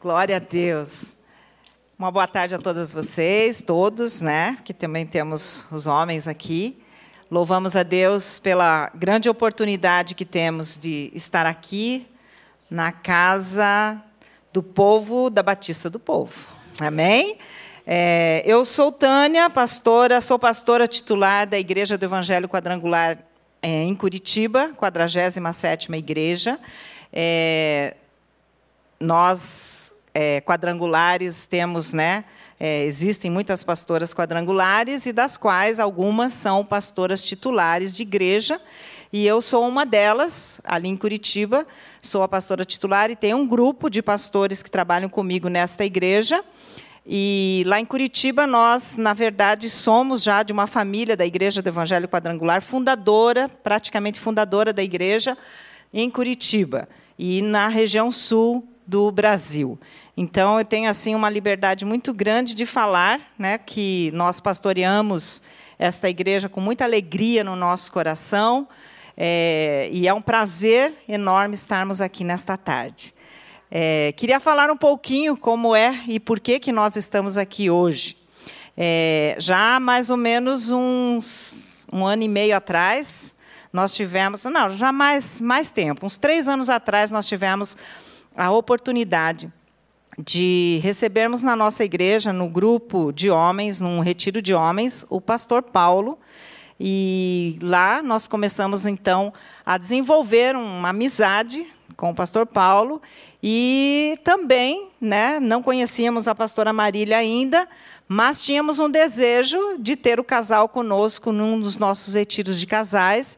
Glória a Deus. Uma boa tarde a todas vocês, todos, né? Que também temos os homens aqui. Louvamos a Deus pela grande oportunidade que temos de estar aqui na casa do povo da Batista do Povo. Amém? É, eu sou Tânia, pastora, sou pastora titular da Igreja do Evangelho Quadrangular é, em Curitiba, 47ª Igreja. É, nós, é, quadrangulares, temos, né, é, existem muitas pastoras quadrangulares, e das quais algumas são pastoras titulares de igreja, e eu sou uma delas, ali em Curitiba, sou a pastora titular, e tem um grupo de pastores que trabalham comigo nesta igreja, e lá em Curitiba, nós, na verdade, somos já de uma família da Igreja do Evangelho Quadrangular, fundadora, praticamente fundadora da igreja, em Curitiba. E na região sul do Brasil. Então, eu tenho assim uma liberdade muito grande de falar, né, que nós pastoreamos esta igreja com muita alegria no nosso coração, é, e é um prazer enorme estarmos aqui nesta tarde. É, queria falar um pouquinho como é e por que que nós estamos aqui hoje. É, já há mais ou menos uns um ano e meio atrás, nós tivemos, não, já mais, mais tempo, uns três anos atrás, nós tivemos a oportunidade de recebermos na nossa igreja, no grupo de homens, num retiro de homens, o pastor Paulo. E lá nós começamos, então, a desenvolver uma amizade com o pastor Paulo. E também, né, não conhecíamos a pastora Marília ainda, mas tínhamos um desejo de ter o casal conosco num dos nossos retiros de casais.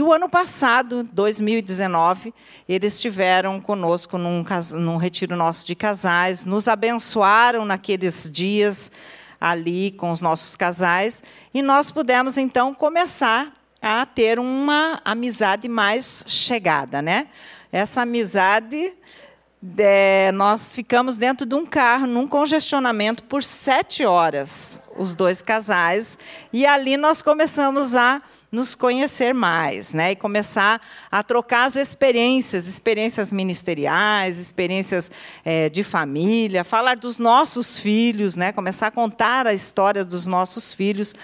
E o ano passado, 2019, eles estiveram conosco num, num retiro nosso de casais, nos abençoaram naqueles dias ali com os nossos casais, e nós pudemos então começar a ter uma amizade mais chegada, né? Essa amizade é, nós ficamos dentro de um carro, num congestionamento, por sete horas, os dois casais, e ali nós começamos a nos conhecer mais, né? E começar a trocar as experiências, experiências ministeriais, experiências é, de família, falar dos nossos filhos, né? Começar a contar a história dos nossos filhos.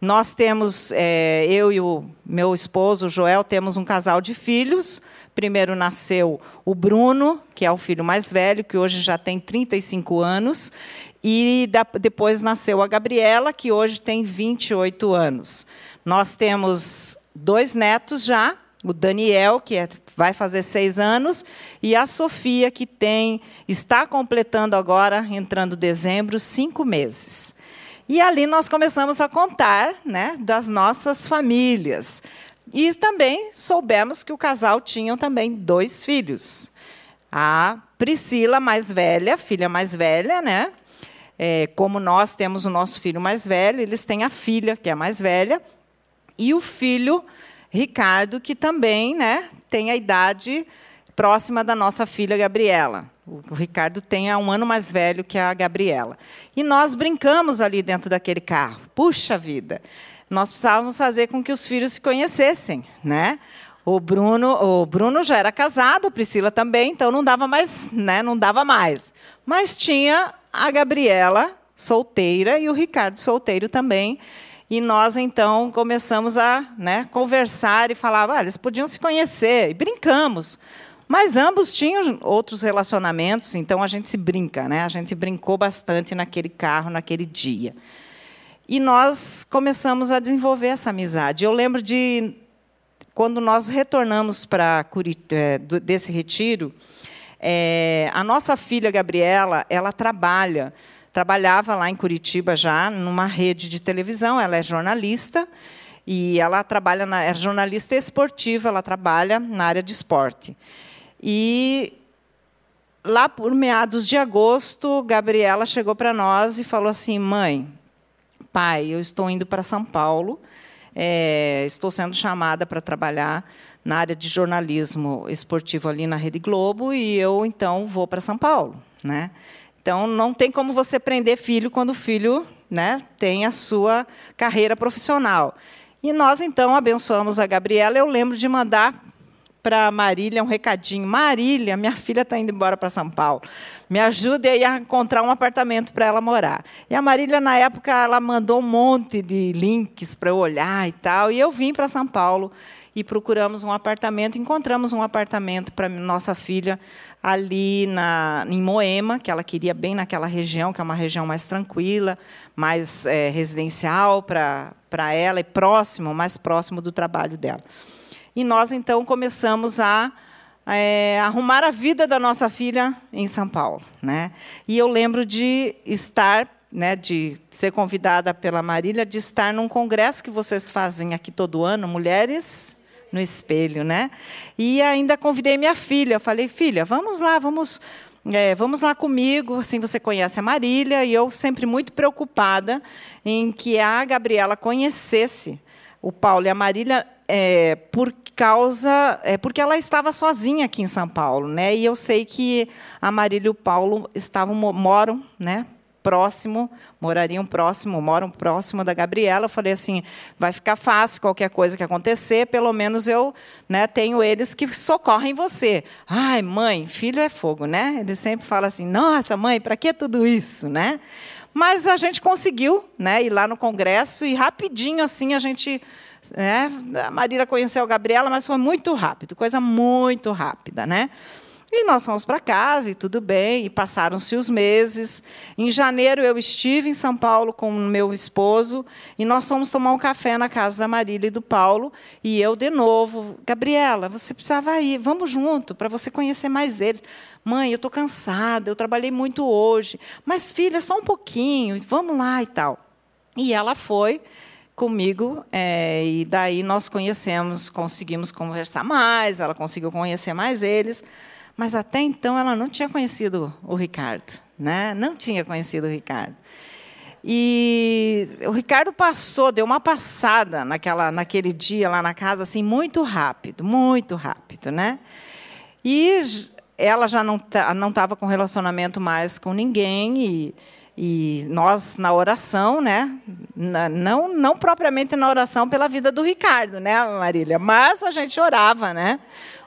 Nós temos, é, eu e o meu esposo, o Joel, temos um casal de filhos. Primeiro nasceu o Bruno, que é o filho mais velho, que hoje já tem 35 anos, e da, depois nasceu a Gabriela, que hoje tem 28 anos. Nós temos dois netos já, o Daniel, que é, vai fazer seis anos, e a Sofia, que tem está completando agora, entrando dezembro, cinco meses. E ali nós começamos a contar né, das nossas famílias. E também soubemos que o casal tinha também dois filhos. A Priscila, mais velha, filha mais velha, né? É, como nós temos o nosso filho mais velho, eles têm a filha, que é mais velha, e o filho Ricardo, que também né, tem a idade próxima da nossa filha Gabriela. O Ricardo tem um ano mais velho que a Gabriela. E nós brincamos ali dentro daquele carro. Puxa vida! Nós precisávamos fazer com que os filhos se conhecessem, né? O Bruno, o Bruno já era casado, a Priscila também, então não dava mais, né? Não dava mais. Mas tinha a Gabriela solteira e o Ricardo solteiro também. E nós, então, começamos a né, conversar e falar, ah, eles podiam se conhecer, e brincamos. Mas ambos tinham outros relacionamentos, então a gente se brinca, né? A gente brincou bastante naquele carro, naquele dia. E nós começamos a desenvolver essa amizade. Eu lembro de quando nós retornamos para é, desse retiro, é, a nossa filha Gabriela, ela trabalha trabalhava lá em Curitiba já numa rede de televisão. Ela é jornalista e ela trabalha na é jornalista esportiva. Ela trabalha na área de esporte. E lá por meados de agosto, Gabriela chegou para nós e falou assim: mãe, pai, eu estou indo para São Paulo. É, estou sendo chamada para trabalhar na área de jornalismo esportivo ali na Rede Globo e eu então vou para São Paulo, né? Então, não tem como você prender filho quando o filho né, tem a sua carreira profissional. E nós, então, abençoamos a Gabriela. Eu lembro de mandar para Marília um recadinho. Marília, minha filha está indo embora para São Paulo. Me ajude aí a encontrar um apartamento para ela morar. E a Marília, na época, ela mandou um monte de links para eu olhar e tal. E eu vim para São Paulo e procuramos um apartamento. Encontramos um apartamento para nossa filha ali na, em Moema, que ela queria bem naquela região, que é uma região mais tranquila, mais é, residencial para ela e próximo, mais próximo do trabalho dela. E nós, então, começamos a é, arrumar a vida da nossa filha em São Paulo. Né? E eu lembro de estar, né, de ser convidada pela Marília, de estar num congresso que vocês fazem aqui todo ano, Mulheres no Espelho. Né? E ainda convidei minha filha, falei, filha, vamos lá, vamos... É, vamos lá comigo, assim você conhece a Marília, e eu sempre muito preocupada em que a Gabriela conhecesse o Paulo e a Marília é, por causa é, porque ela estava sozinha aqui em São Paulo, né? E eu sei que a Marília e o Paulo estavam moram, né? Próximo, morariam próximo, moram próximo da Gabriela. Eu falei assim, vai ficar fácil qualquer coisa que acontecer, pelo menos eu, né, tenho eles que socorrem você. Ai, mãe, filho é fogo, né? Ele sempre fala assim, nossa, mãe, para que tudo isso, né? Mas a gente conseguiu, né, ir lá no congresso e rapidinho assim a gente né? A Marília conheceu a Gabriela, mas foi muito rápido, coisa muito rápida. Né? E nós fomos para casa e tudo bem, e passaram-se os meses. Em janeiro eu estive em São Paulo com meu esposo e nós fomos tomar um café na casa da Marília e do Paulo. E eu de novo, Gabriela, você precisava ir, vamos junto para você conhecer mais eles. Mãe, eu estou cansada, eu trabalhei muito hoje, mas filha, só um pouquinho, vamos lá e tal. E ela foi comigo é, e daí nós conhecemos, conseguimos conversar mais, ela conseguiu conhecer mais eles, mas até então ela não tinha conhecido o Ricardo, né? Não tinha conhecido o Ricardo. E o Ricardo passou, deu uma passada naquela, naquele dia lá na casa, assim, muito rápido, muito rápido, né? E ela já não estava com relacionamento mais com ninguém e e nós, na oração, né? não, não propriamente na oração pela vida do Ricardo, né, Marília? Mas a gente orava, né?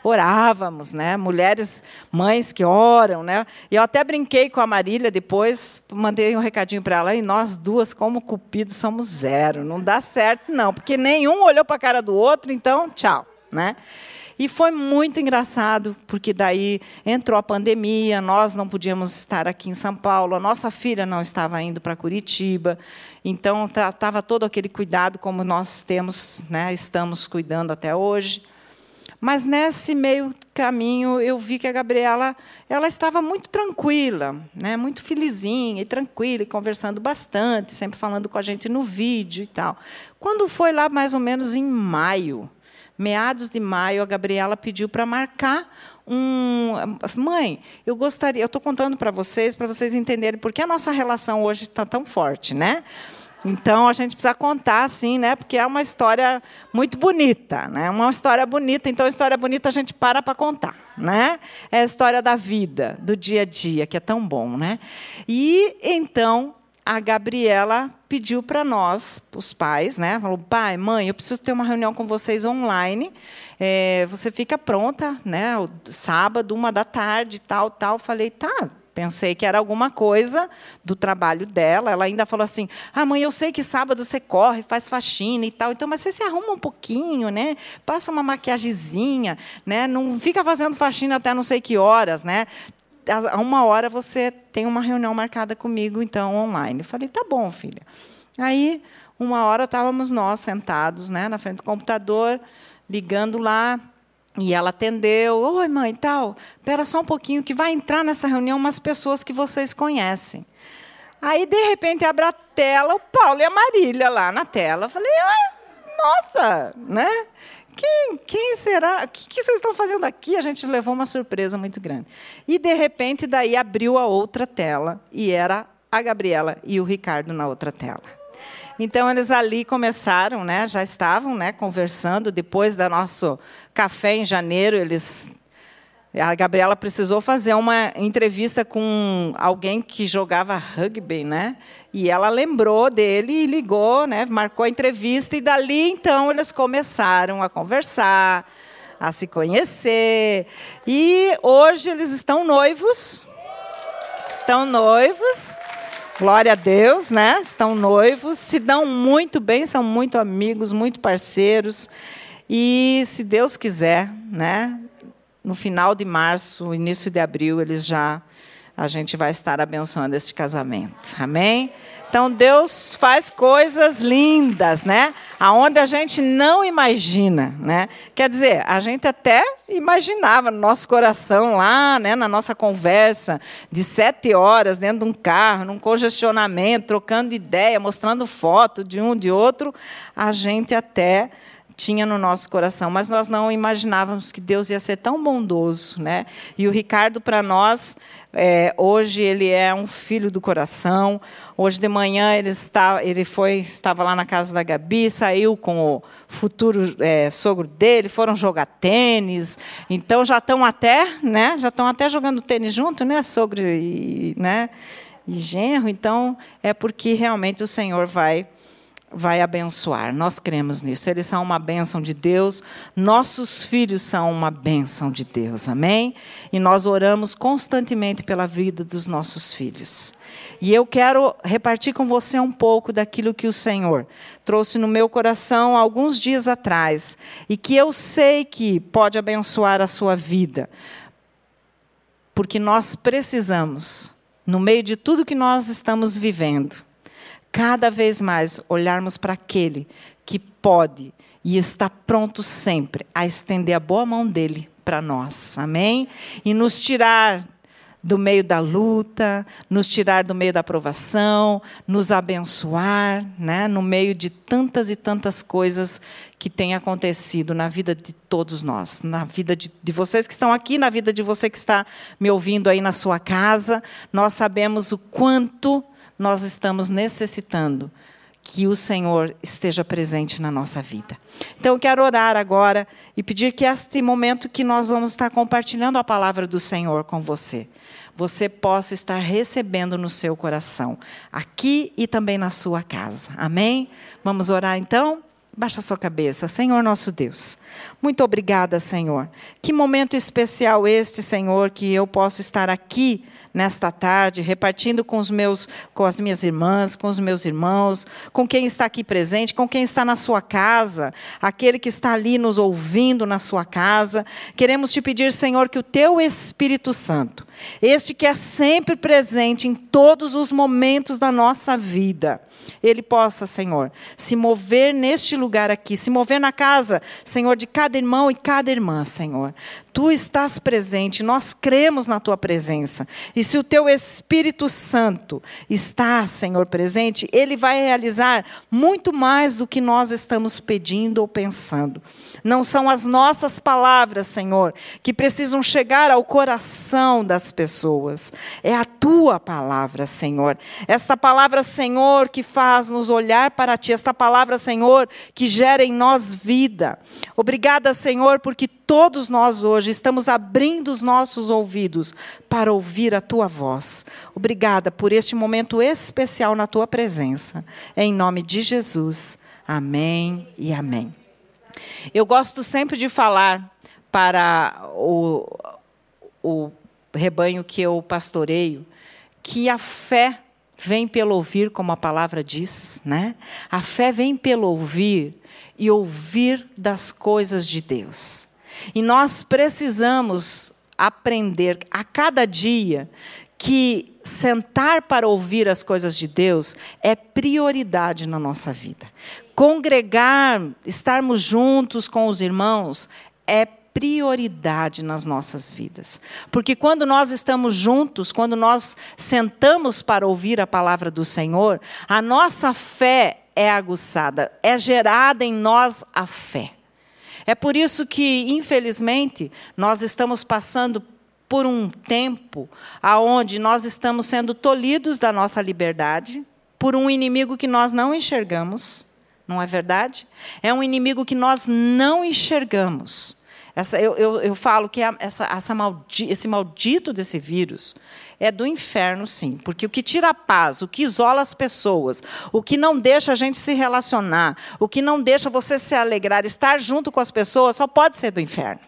Orávamos, né? Mulheres, mães que oram, né? E eu até brinquei com a Marília depois, mandei um recadinho para ela, e nós duas, como cupidos, somos zero. Não dá certo, não, porque nenhum olhou para a cara do outro, então, tchau, né? E foi muito engraçado, porque daí entrou a pandemia, nós não podíamos estar aqui em São Paulo, a nossa filha não estava indo para Curitiba, então estava todo aquele cuidado como nós temos, né, estamos cuidando até hoje. Mas nesse meio caminho eu vi que a Gabriela ela estava muito tranquila, né, muito felizinha e tranquila, e conversando bastante, sempre falando com a gente no vídeo e tal. Quando foi lá mais ou menos em maio, meados de maio, a Gabriela pediu para marcar um. Mãe, eu gostaria. Eu estou contando para vocês, para vocês entenderem por que a nossa relação hoje está tão forte, né? Então a gente precisa contar assim, né? Porque é uma história muito bonita, né? Uma história bonita. Então história bonita a gente para para contar, né? É a história da vida, do dia a dia, que é tão bom, né? E então a Gabriela pediu para nós, os pais, né? Falou, pai, mãe, eu preciso ter uma reunião com vocês online. É, você fica pronta, né? Sábado, uma da tarde, tal, tal. Falei, tá. Pensei que era alguma coisa do trabalho dela. Ela ainda falou assim: Ah, mãe, eu sei que sábado você corre, faz faxina e tal. Então, mas você se arruma um pouquinho, né? Passa uma maquiagemzinha, né? Não fica fazendo faxina até não sei que horas, né? A uma hora você tem uma reunião marcada comigo, então, online. Eu falei, tá bom, filha. Aí, uma hora estávamos nós sentados né, na frente do computador, ligando lá, e ela atendeu. Oi, mãe, tal. Espera só um pouquinho, que vai entrar nessa reunião umas pessoas que vocês conhecem. Aí, de repente, abre a tela, o Paulo e a Marília lá na tela. Eu falei, ah, nossa, né? Quem, quem será? O que, que vocês estão fazendo aqui? A gente levou uma surpresa muito grande. E, de repente, daí abriu a outra tela e era a Gabriela e o Ricardo na outra tela. Então eles ali começaram, né, já estavam, né, conversando depois do nosso café em janeiro, eles a Gabriela precisou fazer uma entrevista com alguém que jogava rugby, né? E ela lembrou dele e ligou, né? Marcou a entrevista e dali então eles começaram a conversar, a se conhecer. E hoje eles estão noivos. Estão noivos. Glória a Deus, né? Estão noivos, se dão muito bem, são muito amigos, muito parceiros. E se Deus quiser, né? No final de março, início de abril, eles já a gente vai estar abençoando este casamento. Amém? Então Deus faz coisas lindas, né? Aonde a gente não imagina, né? Quer dizer, a gente até imaginava no nosso coração lá, né, na nossa conversa de sete horas dentro de um carro, num congestionamento, trocando ideia, mostrando foto de um de outro, a gente até tinha no nosso coração, mas nós não imaginávamos que Deus ia ser tão bondoso, né? E o Ricardo para nós é, hoje ele é um filho do coração. Hoje de manhã ele está, ele foi, estava lá na casa da Gabi, saiu com o futuro é, sogro dele, foram jogar tênis. Então já estão até, né? Já estão até jogando tênis junto, né? Sogro e, né? E genro. Então é porque realmente o Senhor vai vai abençoar. Nós cremos nisso. Eles são uma bênção de Deus. Nossos filhos são uma bênção de Deus. Amém? E nós oramos constantemente pela vida dos nossos filhos. E eu quero repartir com você um pouco daquilo que o Senhor trouxe no meu coração alguns dias atrás e que eu sei que pode abençoar a sua vida. Porque nós precisamos, no meio de tudo que nós estamos vivendo, cada vez mais olharmos para aquele que pode e está pronto sempre a estender a boa mão dele para nós. Amém? E nos tirar do meio da luta, nos tirar do meio da provação, nos abençoar, né, no meio de tantas e tantas coisas que têm acontecido na vida de todos nós, na vida de, de vocês que estão aqui, na vida de você que está me ouvindo aí na sua casa. Nós sabemos o quanto nós estamos necessitando que o Senhor esteja presente na nossa vida. Então, eu quero orar agora e pedir que este momento que nós vamos estar compartilhando a palavra do Senhor com você, você possa estar recebendo no seu coração, aqui e também na sua casa. Amém? Vamos orar então? Baixa sua cabeça. Senhor nosso Deus, muito obrigada, Senhor. Que momento especial este, Senhor, que eu posso estar aqui nesta tarde, repartindo com os meus, com as minhas irmãs, com os meus irmãos, com quem está aqui presente, com quem está na sua casa, aquele que está ali nos ouvindo na sua casa. Queremos te pedir, Senhor, que o teu Espírito Santo, este que é sempre presente em todos os momentos da nossa vida, ele possa, Senhor, se mover neste lugar aqui, se mover na casa, Senhor, de cada irmão e cada irmã, Senhor. Tu estás presente, nós cremos na tua presença. E se o teu Espírito Santo está, Senhor, presente, ele vai realizar muito mais do que nós estamos pedindo ou pensando. Não são as nossas palavras, Senhor, que precisam chegar ao coração das pessoas. É a tua palavra, Senhor. Esta palavra, Senhor, que faz nos olhar para ti, esta palavra, Senhor, que gera em nós vida. Obrigada, Senhor, porque todos nós hoje estamos abrindo os nossos ouvidos para ouvir a tua voz. Obrigada por este momento especial na tua presença. Em nome de Jesus. Amém e amém. Eu gosto sempre de falar para o, o rebanho que eu pastoreio que a fé vem pelo ouvir, como a palavra diz, né? A fé vem pelo ouvir e ouvir das coisas de Deus. E nós precisamos aprender a cada dia que sentar para ouvir as coisas de Deus é prioridade na nossa vida. Congregar, estarmos juntos com os irmãos é prioridade nas nossas vidas. Porque quando nós estamos juntos, quando nós sentamos para ouvir a palavra do Senhor, a nossa fé é aguçada, é gerada em nós a fé. É por isso que, infelizmente, nós estamos passando por um tempo aonde nós estamos sendo tolhidos da nossa liberdade por um inimigo que nós não enxergamos, não é verdade? É um inimigo que nós não enxergamos. Essa, eu, eu, eu falo que essa, essa maldi, esse maldito desse vírus é do inferno, sim. Porque o que tira a paz, o que isola as pessoas, o que não deixa a gente se relacionar, o que não deixa você se alegrar, estar junto com as pessoas, só pode ser do inferno.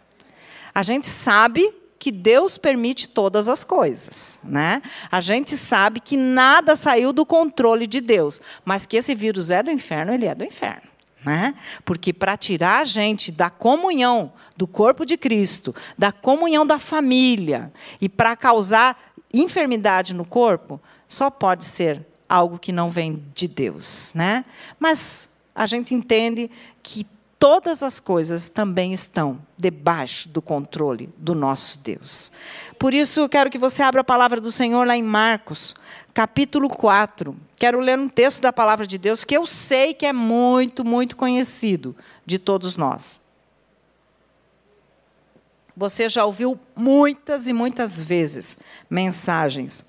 A gente sabe que Deus permite todas as coisas, né? A gente sabe que nada saiu do controle de Deus, mas que esse vírus é do inferno, ele é do inferno. Né? Porque para tirar a gente da comunhão do corpo de Cristo, da comunhão da família, e para causar enfermidade no corpo, só pode ser algo que não vem de Deus. Né? Mas a gente entende que todas as coisas também estão debaixo do controle do nosso Deus. Por isso, quero que você abra a palavra do Senhor lá em Marcos, capítulo 4. Quero ler um texto da palavra de Deus que eu sei que é muito, muito conhecido de todos nós. Você já ouviu muitas e muitas vezes mensagens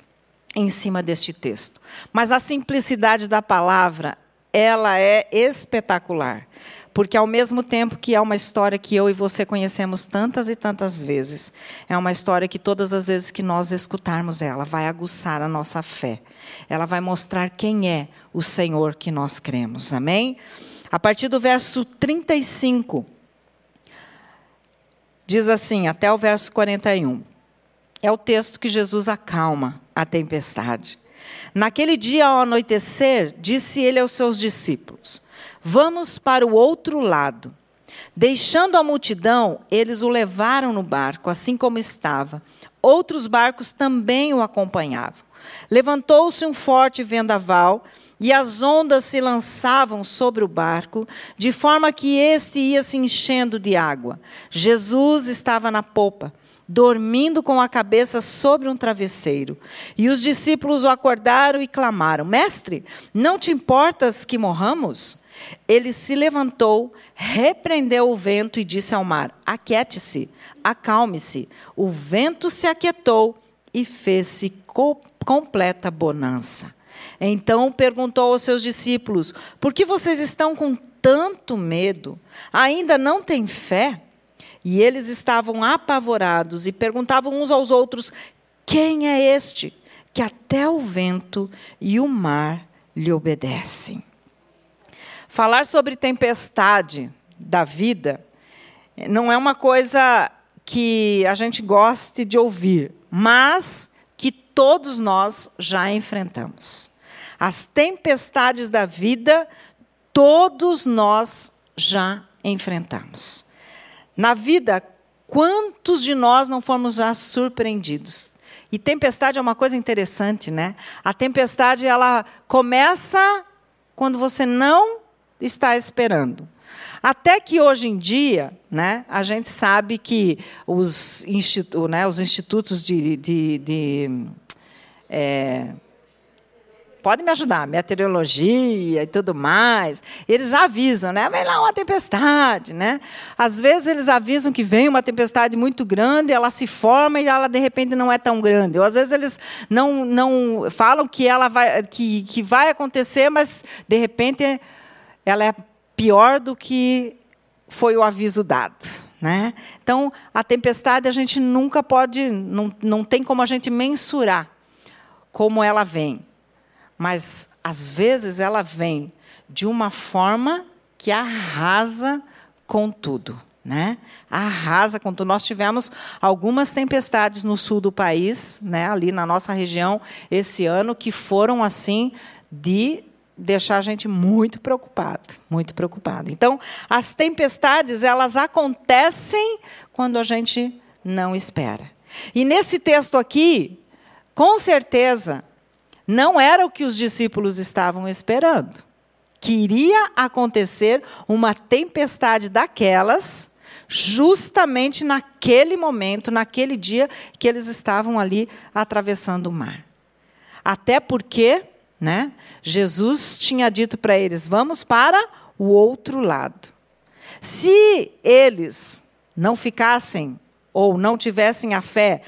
em cima deste texto. Mas a simplicidade da palavra, ela é espetacular. Porque, ao mesmo tempo que é uma história que eu e você conhecemos tantas e tantas vezes, é uma história que todas as vezes que nós escutarmos ela, vai aguçar a nossa fé. Ela vai mostrar quem é o Senhor que nós cremos. Amém? A partir do verso 35, diz assim, até o verso 41. É o texto que Jesus acalma a tempestade. Naquele dia, ao anoitecer, disse ele aos seus discípulos: Vamos para o outro lado. Deixando a multidão, eles o levaram no barco, assim como estava. Outros barcos também o acompanhavam. Levantou-se um forte vendaval e as ondas se lançavam sobre o barco, de forma que este ia se enchendo de água. Jesus estava na popa, dormindo com a cabeça sobre um travesseiro. E os discípulos o acordaram e clamaram: Mestre, não te importas que morramos? Ele se levantou, repreendeu o vento e disse ao mar: Aquiete-se, acalme-se. O vento se aquietou e fez-se co completa bonança. Então perguntou aos seus discípulos: Por que vocês estão com tanto medo? Ainda não têm fé? E eles estavam apavorados e perguntavam uns aos outros: Quem é este que até o vento e o mar lhe obedecem? Falar sobre tempestade da vida não é uma coisa que a gente goste de ouvir, mas que todos nós já enfrentamos. As tempestades da vida, todos nós já enfrentamos. Na vida, quantos de nós não fomos já surpreendidos? E tempestade é uma coisa interessante, né? A tempestade ela começa quando você não está esperando. Até que hoje em dia, né, a gente sabe que os, institu né, os institutos de. de, de é, pode me ajudar, meteorologia e tudo mais, eles já avisam, né? Vem lá uma tempestade, né? Às vezes eles avisam que vem uma tempestade muito grande, ela se forma e ela de repente não é tão grande. Ou às vezes eles não, não falam que ela vai, que, que vai acontecer, mas de repente ela é pior do que foi o aviso dado. Né? Então, a tempestade a gente nunca pode, não, não tem como a gente mensurar como ela vem. Mas, às vezes, ela vem de uma forma que arrasa com tudo. Né? Arrasa com tudo. Nós tivemos algumas tempestades no sul do país, né? ali na nossa região, esse ano, que foram assim de deixar a gente muito preocupado, muito preocupado. Então, as tempestades, elas acontecem quando a gente não espera. E nesse texto aqui, com certeza, não era o que os discípulos estavam esperando. Queria acontecer uma tempestade daquelas, justamente naquele momento, naquele dia que eles estavam ali atravessando o mar. Até porque né? Jesus tinha dito para eles: vamos para o outro lado. Se eles não ficassem ou não tivessem a fé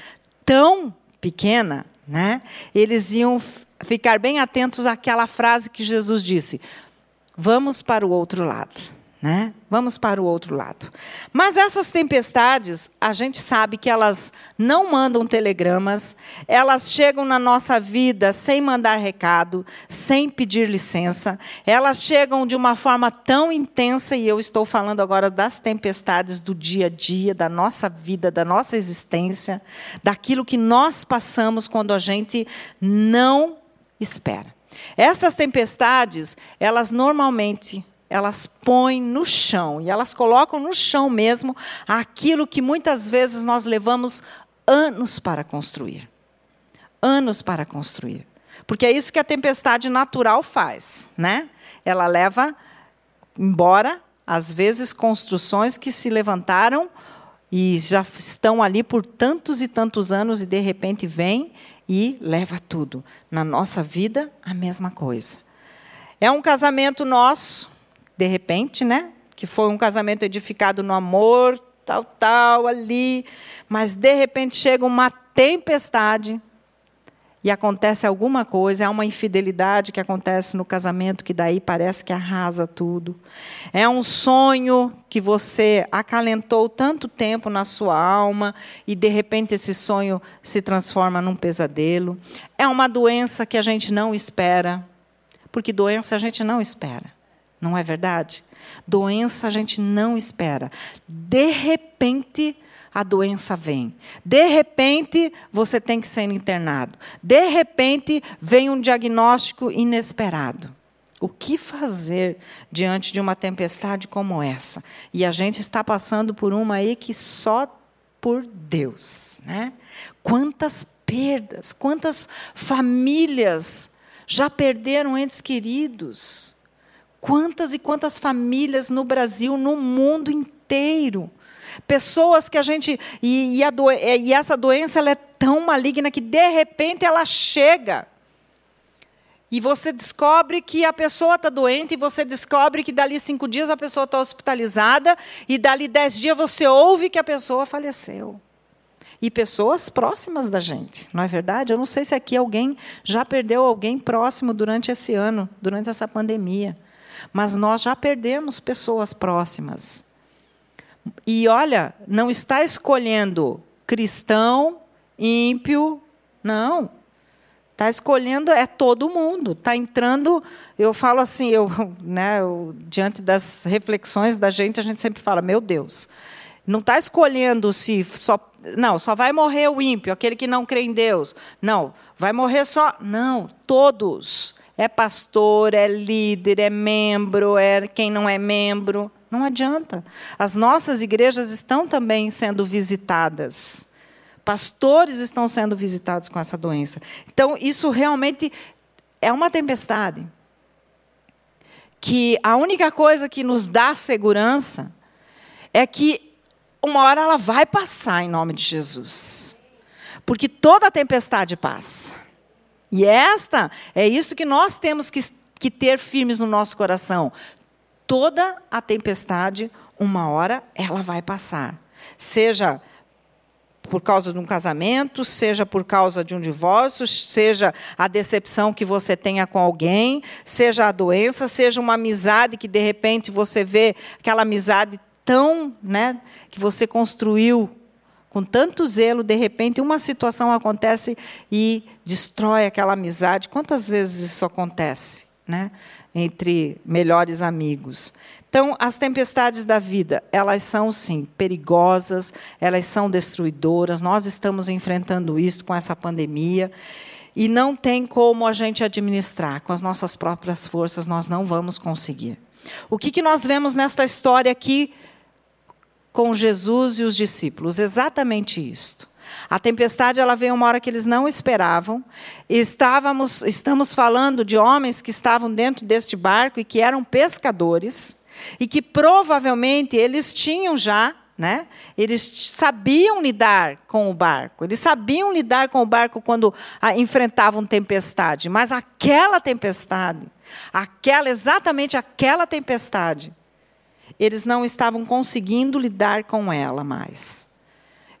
tão pequena, né? eles iam ficar bem atentos àquela frase que Jesus disse: vamos para o outro lado. Né? Vamos para o outro lado. Mas essas tempestades, a gente sabe que elas não mandam telegramas, elas chegam na nossa vida sem mandar recado, sem pedir licença, elas chegam de uma forma tão intensa, e eu estou falando agora das tempestades do dia a dia, da nossa vida, da nossa existência, daquilo que nós passamos quando a gente não espera. Essas tempestades, elas normalmente elas põem no chão, e elas colocam no chão mesmo aquilo que muitas vezes nós levamos anos para construir. Anos para construir. Porque é isso que a tempestade natural faz, né? Ela leva embora, às vezes, construções que se levantaram e já estão ali por tantos e tantos anos e de repente vem e leva tudo. Na nossa vida, a mesma coisa. É um casamento nosso, de repente, né? Que foi um casamento edificado no amor, tal, tal, ali. Mas, de repente, chega uma tempestade e acontece alguma coisa, é uma infidelidade que acontece no casamento, que daí parece que arrasa tudo. É um sonho que você acalentou tanto tempo na sua alma e de repente esse sonho se transforma num pesadelo. É uma doença que a gente não espera, porque doença a gente não espera. Não é verdade? Doença a gente não espera. De repente, a doença vem. De repente, você tem que ser internado. De repente, vem um diagnóstico inesperado. O que fazer diante de uma tempestade como essa? E a gente está passando por uma aí que só por Deus, né? Quantas perdas, quantas famílias já perderam entes queridos? Quantas e quantas famílias no Brasil, no mundo inteiro. Pessoas que a gente. E, e, do, e essa doença ela é tão maligna que, de repente, ela chega. E você descobre que a pessoa está doente, e você descobre que dali cinco dias a pessoa está hospitalizada, e dali dez dias você ouve que a pessoa faleceu. E pessoas próximas da gente, não é verdade? Eu não sei se aqui alguém já perdeu alguém próximo durante esse ano, durante essa pandemia mas nós já perdemos pessoas próximas. E olha, não está escolhendo cristão, ímpio, não. Está escolhendo é todo mundo. Está entrando. Eu falo assim, eu, né, eu, diante das reflexões da gente, a gente sempre fala, meu Deus, não está escolhendo se só. Não, só vai morrer o ímpio, aquele que não crê em Deus. Não, vai morrer só. Não, todos é pastor, é líder, é membro, é quem não é membro. Não adianta. As nossas igrejas estão também sendo visitadas. Pastores estão sendo visitados com essa doença. Então, isso realmente é uma tempestade. Que a única coisa que nos dá segurança é que uma hora ela vai passar em nome de Jesus. Porque toda tempestade passa. E esta é isso que nós temos que, que ter firmes no nosso coração. Toda a tempestade, uma hora, ela vai passar. Seja por causa de um casamento, seja por causa de um divórcio, seja a decepção que você tenha com alguém, seja a doença, seja uma amizade que de repente você vê aquela amizade tão, né, que você construiu com tanto zelo, de repente uma situação acontece e destrói aquela amizade. Quantas vezes isso acontece, né? Entre melhores amigos. Então, as tempestades da vida, elas são sim perigosas, elas são destruidoras. Nós estamos enfrentando isso com essa pandemia e não tem como a gente administrar com as nossas próprias forças, nós não vamos conseguir. O que, que nós vemos nesta história aqui com Jesus e os discípulos, exatamente isto. A tempestade ela veio uma hora que eles não esperavam. Estávamos, estamos falando de homens que estavam dentro deste barco e que eram pescadores e que provavelmente eles tinham já, né? Eles sabiam lidar com o barco. Eles sabiam lidar com o barco quando enfrentavam tempestade, mas aquela tempestade, aquela exatamente aquela tempestade eles não estavam conseguindo lidar com ela mais.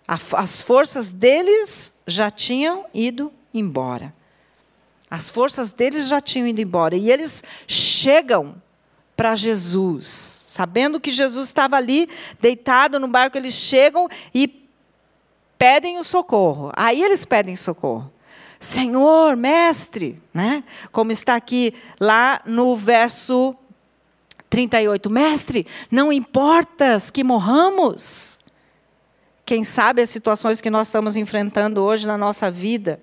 As forças deles já tinham ido embora. As forças deles já tinham ido embora. E eles chegam para Jesus. Sabendo que Jesus estava ali, deitado no barco, eles chegam e pedem o socorro. Aí eles pedem socorro. Senhor, mestre, né? Como está aqui lá no verso 38, mestre, não importas que morramos. Quem sabe as situações que nós estamos enfrentando hoje na nossa vida,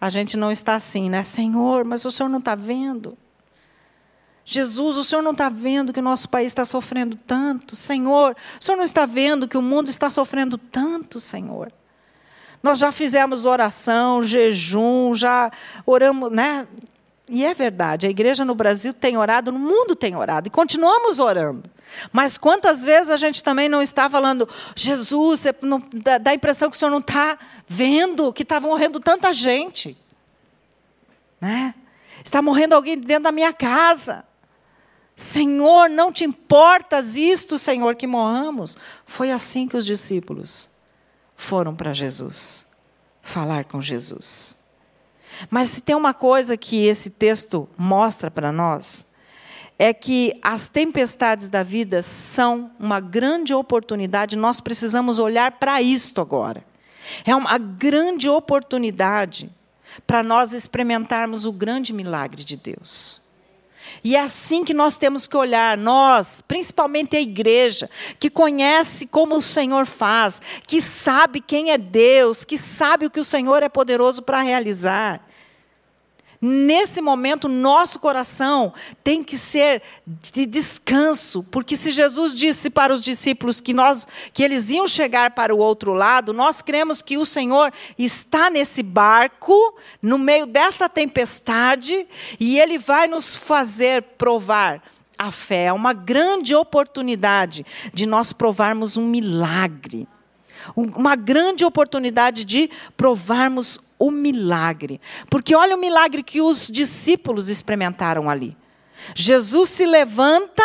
a gente não está assim, né? Senhor, mas o Senhor não está vendo. Jesus, o Senhor não está vendo que o nosso país está sofrendo tanto? Senhor, o Senhor não está vendo que o mundo está sofrendo tanto, Senhor? Nós já fizemos oração, jejum, já oramos, né? E é verdade, a igreja no Brasil tem orado, no mundo tem orado, e continuamos orando. Mas quantas vezes a gente também não está falando, Jesus, não, dá, dá a impressão que o Senhor não está vendo que está morrendo tanta gente. Né? Está morrendo alguém dentro da minha casa. Senhor, não te importas isto, Senhor, que morramos? Foi assim que os discípulos foram para Jesus, falar com Jesus. Mas se tem uma coisa que esse texto mostra para nós, é que as tempestades da vida são uma grande oportunidade, nós precisamos olhar para isto agora. É uma grande oportunidade para nós experimentarmos o grande milagre de Deus. E é assim que nós temos que olhar, nós, principalmente a igreja, que conhece como o Senhor faz, que sabe quem é Deus, que sabe o que o Senhor é poderoso para realizar. Nesse momento, nosso coração tem que ser de descanso, porque se Jesus disse para os discípulos que nós que eles iam chegar para o outro lado, nós cremos que o Senhor está nesse barco, no meio desta tempestade, e ele vai nos fazer provar a fé. É uma grande oportunidade de nós provarmos um milagre. Uma grande oportunidade de provarmos o milagre. Porque olha o milagre que os discípulos experimentaram ali. Jesus se levanta,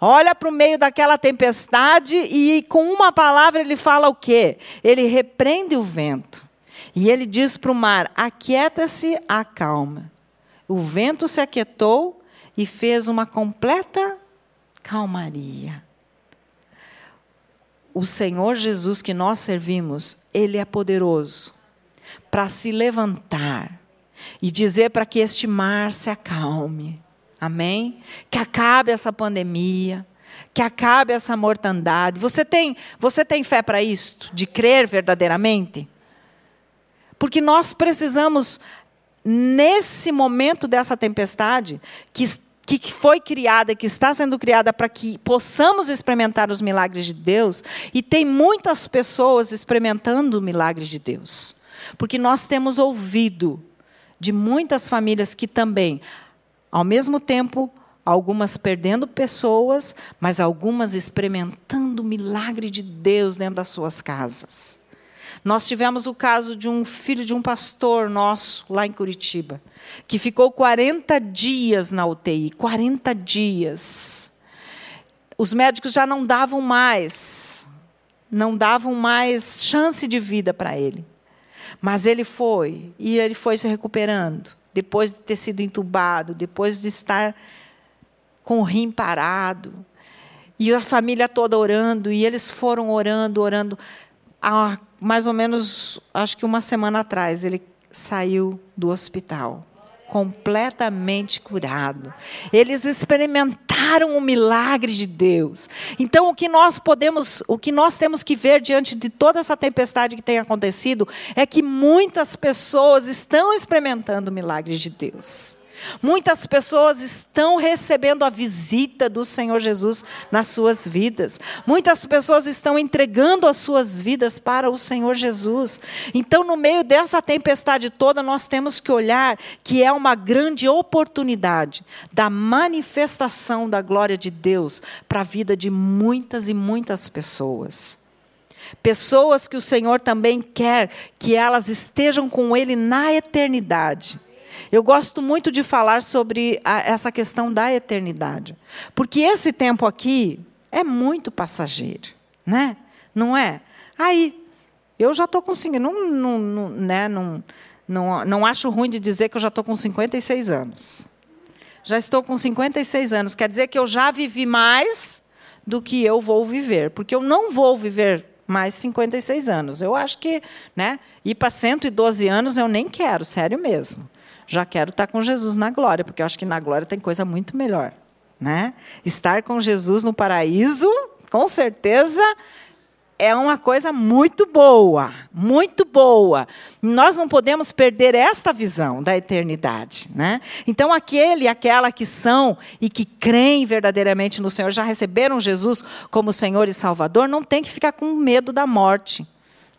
olha para o meio daquela tempestade e com uma palavra ele fala o quê? Ele repreende o vento. E ele diz para o mar: Aquieta-se, acalma. O vento se aquietou e fez uma completa calmaria. O Senhor Jesus que nós servimos, ele é poderoso para se levantar e dizer para que este mar se acalme. Amém? Que acabe essa pandemia, que acabe essa mortandade. Você tem, você tem fé para isto, de crer verdadeiramente? Porque nós precisamos nesse momento dessa tempestade que que foi criada, que está sendo criada para que possamos experimentar os milagres de Deus, e tem muitas pessoas experimentando o milagre de Deus. Porque nós temos ouvido de muitas famílias que também, ao mesmo tempo, algumas perdendo pessoas, mas algumas experimentando o milagre de Deus dentro das suas casas. Nós tivemos o caso de um filho de um pastor nosso, lá em Curitiba, que ficou 40 dias na UTI 40 dias. Os médicos já não davam mais, não davam mais chance de vida para ele. Mas ele foi, e ele foi se recuperando, depois de ter sido entubado, depois de estar com o rim parado. E a família toda orando, e eles foram orando, orando. Há mais ou menos, acho que uma semana atrás, ele saiu do hospital completamente curado. Eles experimentaram o milagre de Deus. Então o que nós podemos, o que nós temos que ver diante de toda essa tempestade que tem acontecido é que muitas pessoas estão experimentando o milagre de Deus. Muitas pessoas estão recebendo a visita do Senhor Jesus nas suas vidas. Muitas pessoas estão entregando as suas vidas para o Senhor Jesus. Então, no meio dessa tempestade toda, nós temos que olhar que é uma grande oportunidade da manifestação da glória de Deus para a vida de muitas e muitas pessoas. Pessoas que o Senhor também quer que elas estejam com Ele na eternidade. Eu gosto muito de falar sobre a, essa questão da eternidade, porque esse tempo aqui é muito passageiro, né? Não é? Aí, eu já estou com não, não, não, né, não, não, não acho ruim de dizer que eu já estou com 56 anos. Já estou com 56 anos. Quer dizer que eu já vivi mais do que eu vou viver. Porque eu não vou viver mais 56 anos. Eu acho que né, ir para 112 anos eu nem quero, sério mesmo. Já quero estar com Jesus na glória, porque eu acho que na glória tem coisa muito melhor. Né? Estar com Jesus no paraíso, com certeza, é uma coisa muito boa, muito boa. Nós não podemos perder esta visão da eternidade, né? Então aquele e aquela que são e que creem verdadeiramente no Senhor, já receberam Jesus como Senhor e Salvador, não tem que ficar com medo da morte.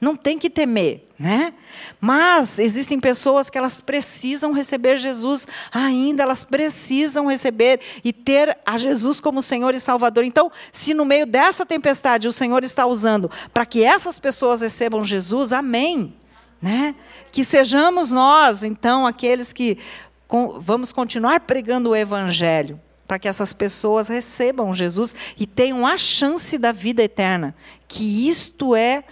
Não tem que temer, né? Mas existem pessoas que elas precisam receber Jesus ainda, elas precisam receber e ter a Jesus como Senhor e Salvador. Então, se no meio dessa tempestade o Senhor está usando para que essas pessoas recebam Jesus, amém. Né? Que sejamos nós, então, aqueles que vamos continuar pregando o Evangelho para que essas pessoas recebam Jesus e tenham a chance da vida eterna, que isto é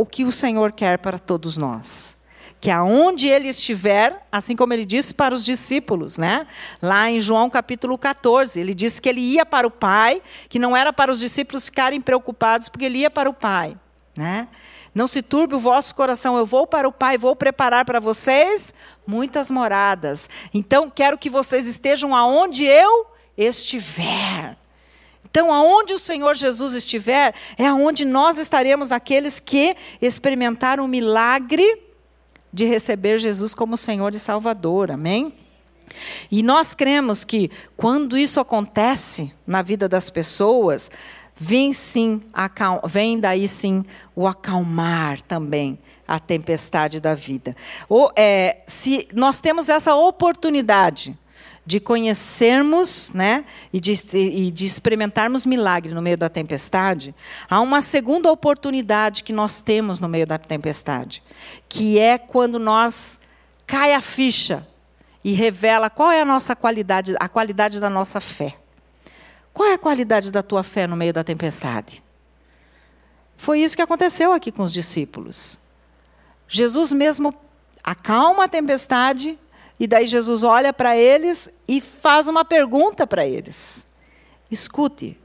o que o Senhor quer para todos nós. Que aonde ele estiver, assim como ele disse para os discípulos, né? Lá em João capítulo 14, ele disse que ele ia para o Pai, que não era para os discípulos ficarem preocupados, porque ele ia para o Pai, né? Não se turbe o vosso coração, eu vou para o Pai, vou preparar para vocês muitas moradas. Então, quero que vocês estejam aonde eu estiver. Então, aonde o Senhor Jesus estiver, é aonde nós estaremos aqueles que experimentaram o milagre de receber Jesus como Senhor e Salvador. Amém? E nós cremos que quando isso acontece na vida das pessoas, vem sim, vem daí sim o acalmar também a tempestade da vida. Ou, é, se nós temos essa oportunidade de conhecermos né, e, de, e de experimentarmos milagre no meio da tempestade, há uma segunda oportunidade que nós temos no meio da tempestade, que é quando nós cai a ficha e revela qual é a nossa qualidade, a qualidade da nossa fé. Qual é a qualidade da tua fé no meio da tempestade? Foi isso que aconteceu aqui com os discípulos. Jesus mesmo acalma a tempestade e daí Jesus olha para eles e faz uma pergunta para eles. Escute,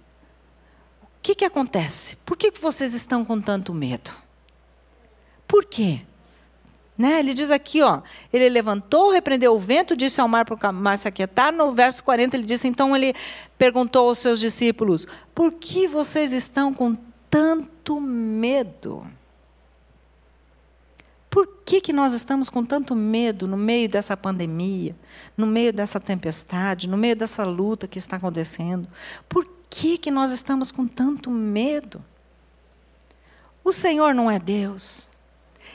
o que, que acontece? Por que, que vocês estão com tanto medo? Por quê? Né? Ele diz aqui, ó, ele levantou, repreendeu o vento, disse ao mar para o mar se aquietar. No verso 40 ele disse, então ele perguntou aos seus discípulos, por que vocês estão com tanto medo? Por que, que nós estamos com tanto medo no meio dessa pandemia, no meio dessa tempestade, no meio dessa luta que está acontecendo? Por que, que nós estamos com tanto medo? O Senhor não é Deus.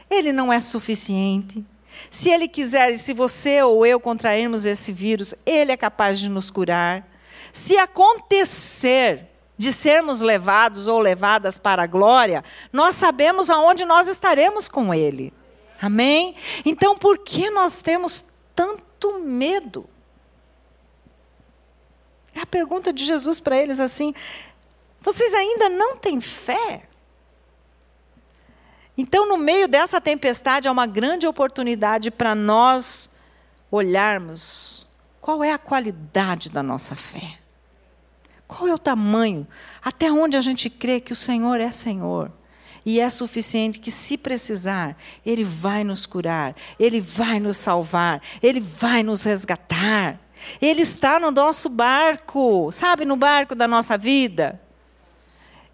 Ele não é suficiente. Se Ele quiser, se você ou eu contrairmos esse vírus, Ele é capaz de nos curar. Se acontecer de sermos levados ou levadas para a glória, nós sabemos aonde nós estaremos com Ele. Amém? Então, por que nós temos tanto medo? É a pergunta de Jesus para eles assim: vocês ainda não têm fé? Então, no meio dessa tempestade, há uma grande oportunidade para nós olharmos qual é a qualidade da nossa fé. Qual é o tamanho? Até onde a gente crê que o Senhor é Senhor? E é suficiente que, se precisar, Ele vai nos curar, Ele vai nos salvar, Ele vai nos resgatar. Ele está no nosso barco, sabe, no barco da nossa vida.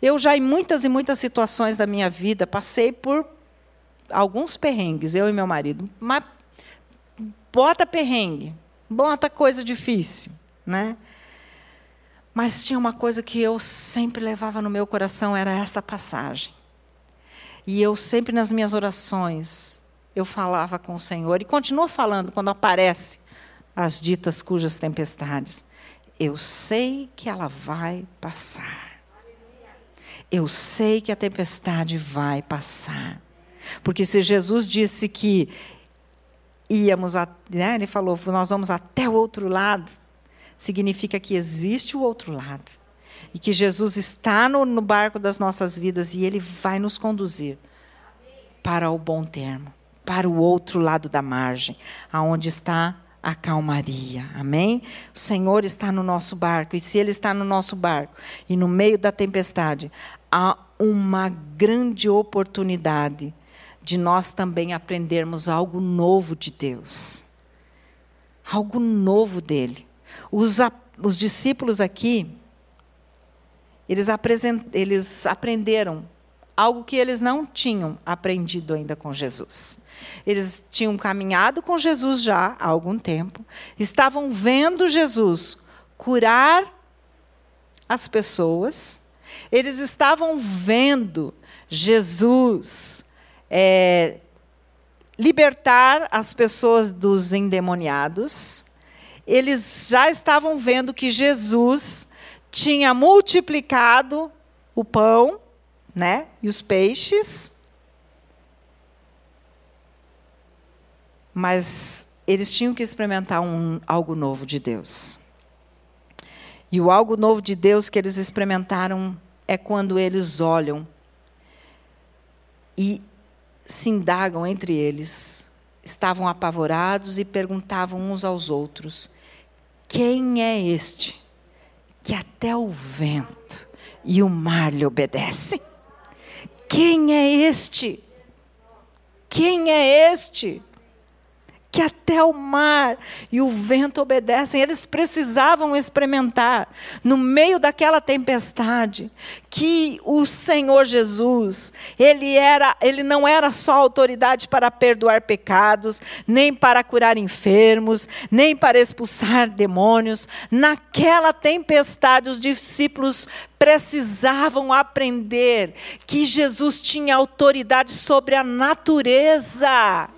Eu já, em muitas e muitas situações da minha vida, passei por alguns perrengues, eu e meu marido. Mas bota perrengue, bota coisa difícil, né? Mas tinha uma coisa que eu sempre levava no meu coração, era essa passagem. E eu sempre nas minhas orações, eu falava com o Senhor, e continuo falando quando aparece as ditas cujas tempestades. Eu sei que ela vai passar. Eu sei que a tempestade vai passar. Porque se Jesus disse que íamos, a, né, ele falou, nós vamos até o outro lado, significa que existe o outro lado e que Jesus está no, no barco das nossas vidas e Ele vai nos conduzir para o bom termo, para o outro lado da margem, aonde está acalmaria. Amém? O Senhor está no nosso barco, e se Ele está no nosso barco e no meio da tempestade, há uma grande oportunidade de nós também aprendermos algo novo de Deus. Algo novo dele. Os, os discípulos aqui, eles, eles aprenderam algo que eles não tinham aprendido ainda com Jesus. Eles tinham caminhado com Jesus já há algum tempo, estavam vendo Jesus curar as pessoas, eles estavam vendo Jesus é, libertar as pessoas dos endemoniados, eles já estavam vendo que Jesus tinha multiplicado o pão né? E os peixes. Mas eles tinham que experimentar um, algo novo de Deus. E o algo novo de Deus que eles experimentaram é quando eles olham e se indagam entre eles. Estavam apavorados e perguntavam uns aos outros: Quem é este que até o vento e o mar lhe obedecem? Quem é este? Quem é este? Que até o mar e o vento obedecem. Eles precisavam experimentar, no meio daquela tempestade, que o Senhor Jesus, ele, era, ele não era só autoridade para perdoar pecados, nem para curar enfermos, nem para expulsar demônios. Naquela tempestade, os discípulos precisavam aprender que Jesus tinha autoridade sobre a natureza.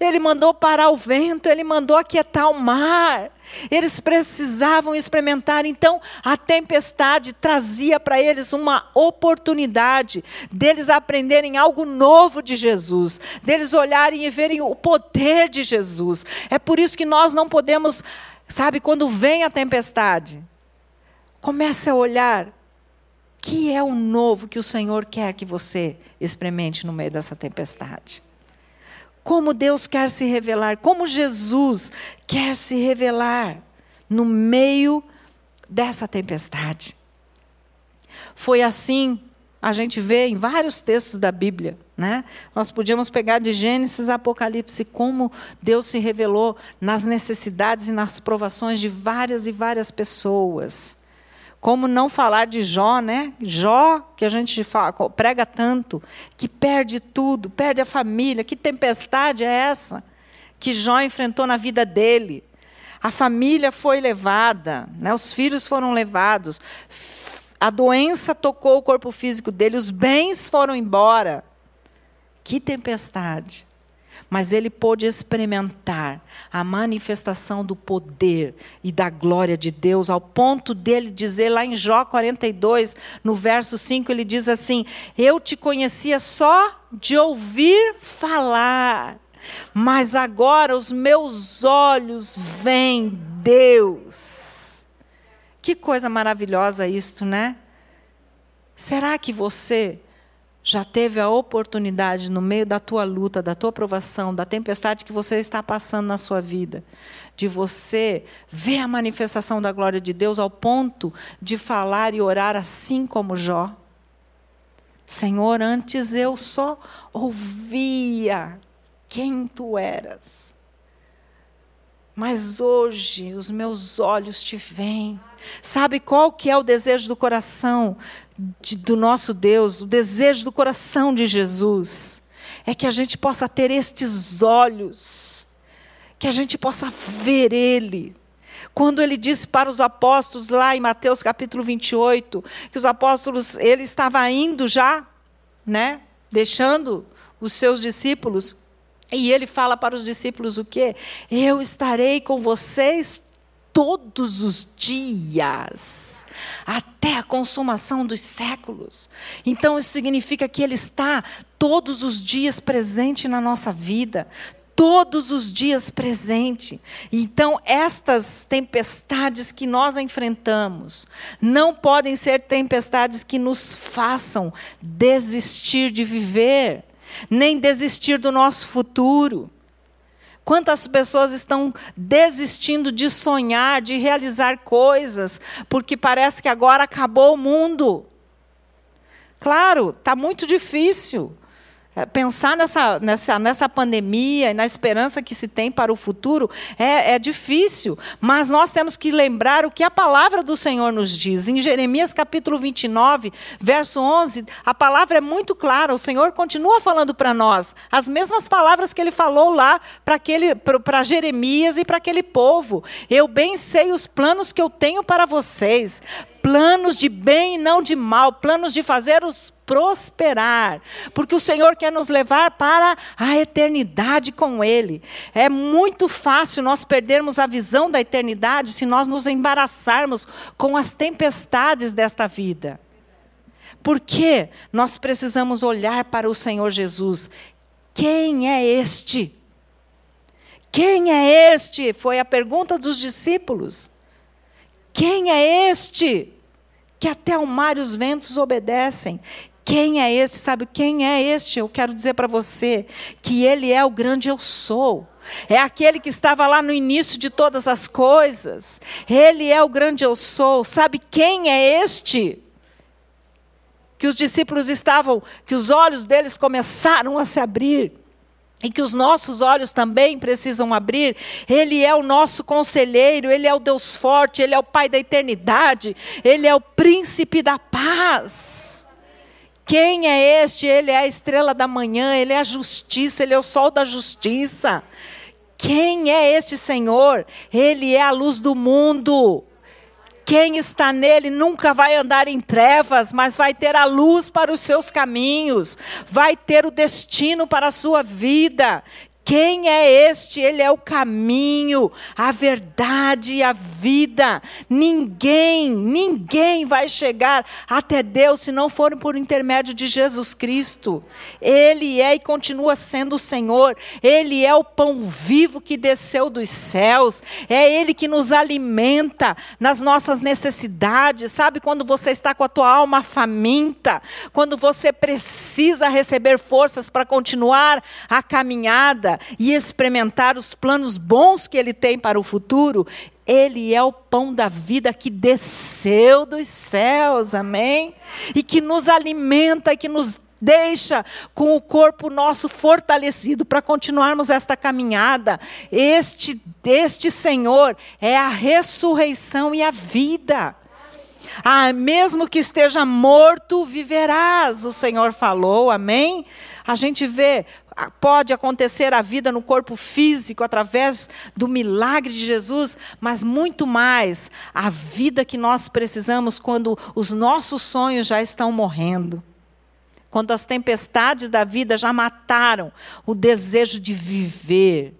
Ele mandou parar o vento, ele mandou aquietar o mar. Eles precisavam experimentar. Então, a tempestade trazia para eles uma oportunidade deles aprenderem algo novo de Jesus, deles olharem e verem o poder de Jesus. É por isso que nós não podemos, sabe, quando vem a tempestade, Comece a olhar que é o novo que o Senhor quer que você experimente no meio dessa tempestade. Como Deus quer se revelar, como Jesus quer se revelar no meio dessa tempestade. Foi assim, a gente vê em vários textos da Bíblia, né? Nós podíamos pegar de Gênesis a Apocalipse como Deus se revelou nas necessidades e nas provações de várias e várias pessoas. Como não falar de Jó, né? Jó, que a gente fala, prega tanto, que perde tudo, perde a família. Que tempestade é essa que Jó enfrentou na vida dele? A família foi levada, né? os filhos foram levados, a doença tocou o corpo físico dele, os bens foram embora. Que tempestade! Mas ele pôde experimentar a manifestação do poder e da glória de Deus, ao ponto dele dizer lá em Jó 42, no verso 5, ele diz assim: Eu te conhecia só de ouvir falar, mas agora os meus olhos veem Deus. Que coisa maravilhosa isto, né? Será que você já teve a oportunidade, no meio da tua luta, da tua provação, da tempestade que você está passando na sua vida, de você ver a manifestação da glória de Deus ao ponto de falar e orar assim como Jó? Senhor, antes eu só ouvia quem tu eras. Mas hoje os meus olhos te veem. Sabe qual que é o desejo do coração de, do nosso Deus, o desejo do coração de Jesus? É que a gente possa ter estes olhos, que a gente possa ver Ele. Quando ele disse para os apóstolos lá em Mateus capítulo 28, que os apóstolos, ele estava indo já, né, deixando os seus discípulos, e ele fala para os discípulos o quê? Eu estarei com vocês todos os dias, até a consumação dos séculos. Então, isso significa que Ele está todos os dias presente na nossa vida, todos os dias presente. Então, estas tempestades que nós enfrentamos não podem ser tempestades que nos façam desistir de viver nem desistir do nosso futuro. Quantas pessoas estão desistindo de sonhar, de realizar coisas, porque parece que agora acabou o mundo. Claro, está muito difícil. É, pensar nessa, nessa, nessa pandemia e na esperança que se tem para o futuro é, é difícil, mas nós temos que lembrar o que a palavra do Senhor nos diz. Em Jeremias capítulo 29, verso 11, a palavra é muito clara, o Senhor continua falando para nós as mesmas palavras que ele falou lá para Jeremias e para aquele povo. Eu bem sei os planos que eu tenho para vocês, planos de bem e não de mal, planos de fazer os prosperar, porque o Senhor quer nos levar para a eternidade com Ele. É muito fácil nós perdermos a visão da eternidade se nós nos embaraçarmos com as tempestades desta vida. Porque nós precisamos olhar para o Senhor Jesus. Quem é este? Quem é este? Foi a pergunta dos discípulos. Quem é este? Que até o mar e os ventos obedecem. Quem é este? Sabe quem é este? Eu quero dizer para você que ele é o grande eu sou. É aquele que estava lá no início de todas as coisas. Ele é o grande eu sou. Sabe quem é este? Que os discípulos estavam, que os olhos deles começaram a se abrir e que os nossos olhos também precisam abrir. Ele é o nosso conselheiro, ele é o Deus forte, ele é o Pai da eternidade, ele é o príncipe da paz. Quem é este? Ele é a estrela da manhã, ele é a justiça, ele é o sol da justiça. Quem é este Senhor? Ele é a luz do mundo. Quem está nele nunca vai andar em trevas, mas vai ter a luz para os seus caminhos, vai ter o destino para a sua vida. Quem é este? Ele é o caminho, a verdade e a vida. Ninguém, ninguém vai chegar até Deus se não for por intermédio de Jesus Cristo. Ele é e continua sendo o Senhor. Ele é o pão vivo que desceu dos céus. É Ele que nos alimenta nas nossas necessidades. Sabe quando você está com a tua alma faminta? Quando você precisa receber forças para continuar a caminhada? E experimentar os planos bons que Ele tem para o futuro, Ele é o pão da vida que desceu dos céus, amém? E que nos alimenta e que nos deixa com o corpo nosso fortalecido para continuarmos esta caminhada. Este, este Senhor é a ressurreição e a vida. Ah, mesmo que esteja morto, viverás, o Senhor falou, amém? A gente vê pode acontecer a vida no corpo físico através do milagre de Jesus, mas muito mais a vida que nós precisamos quando os nossos sonhos já estão morrendo. Quando as tempestades da vida já mataram o desejo de viver,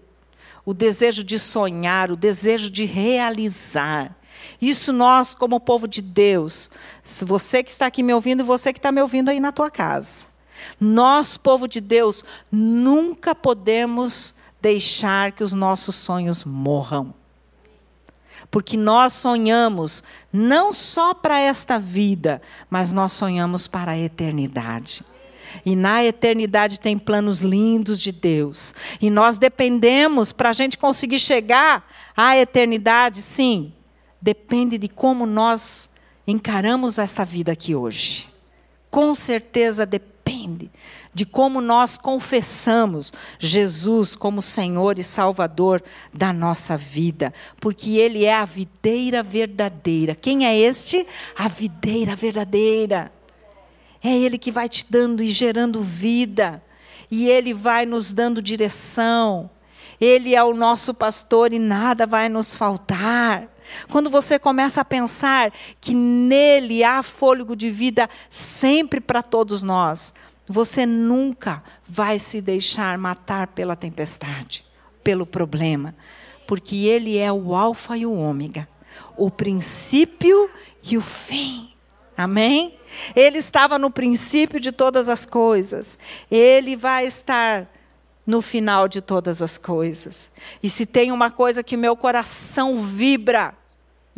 o desejo de sonhar, o desejo de realizar. Isso nós, como povo de Deus, você que está aqui me ouvindo e você que está me ouvindo aí na tua casa. Nós, povo de Deus, nunca podemos deixar que os nossos sonhos morram. Porque nós sonhamos não só para esta vida, mas nós sonhamos para a eternidade. E na eternidade tem planos lindos de Deus. E nós dependemos, para a gente conseguir chegar à eternidade, sim, depende de como nós encaramos esta vida aqui hoje. Com certeza depende de como nós confessamos Jesus como Senhor e Salvador da nossa vida, porque Ele é a videira verdadeira. Quem é este? A videira verdadeira. É Ele que vai te dando e gerando vida, e Ele vai nos dando direção. Ele é o nosso pastor e nada vai nos faltar. Quando você começa a pensar que nele há fôlego de vida sempre para todos nós, você nunca vai se deixar matar pela tempestade, pelo problema, porque ele é o alfa e o ômega, o princípio e o fim. Amém? Ele estava no princípio de todas as coisas. Ele vai estar no final de todas as coisas. E se tem uma coisa que meu coração vibra,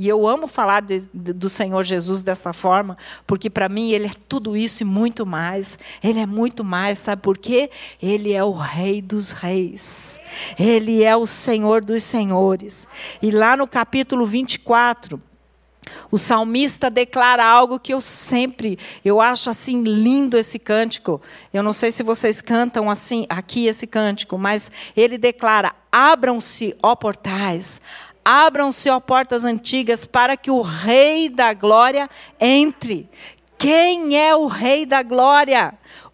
E eu amo falar de, de, do Senhor Jesus dessa forma, porque para mim ele é tudo isso e muito mais. Ele é muito mais, sabe por quê? Ele é o Rei dos Reis. Ele é o Senhor dos Senhores. E lá no capítulo 24, o salmista declara algo que eu sempre, eu acho assim lindo esse cântico. Eu não sei se vocês cantam assim aqui esse cântico, mas ele declara: "Abram-se, ó portais, abram-se, ó portas antigas, para que o Rei da Glória entre. Quem é o Rei da Glória?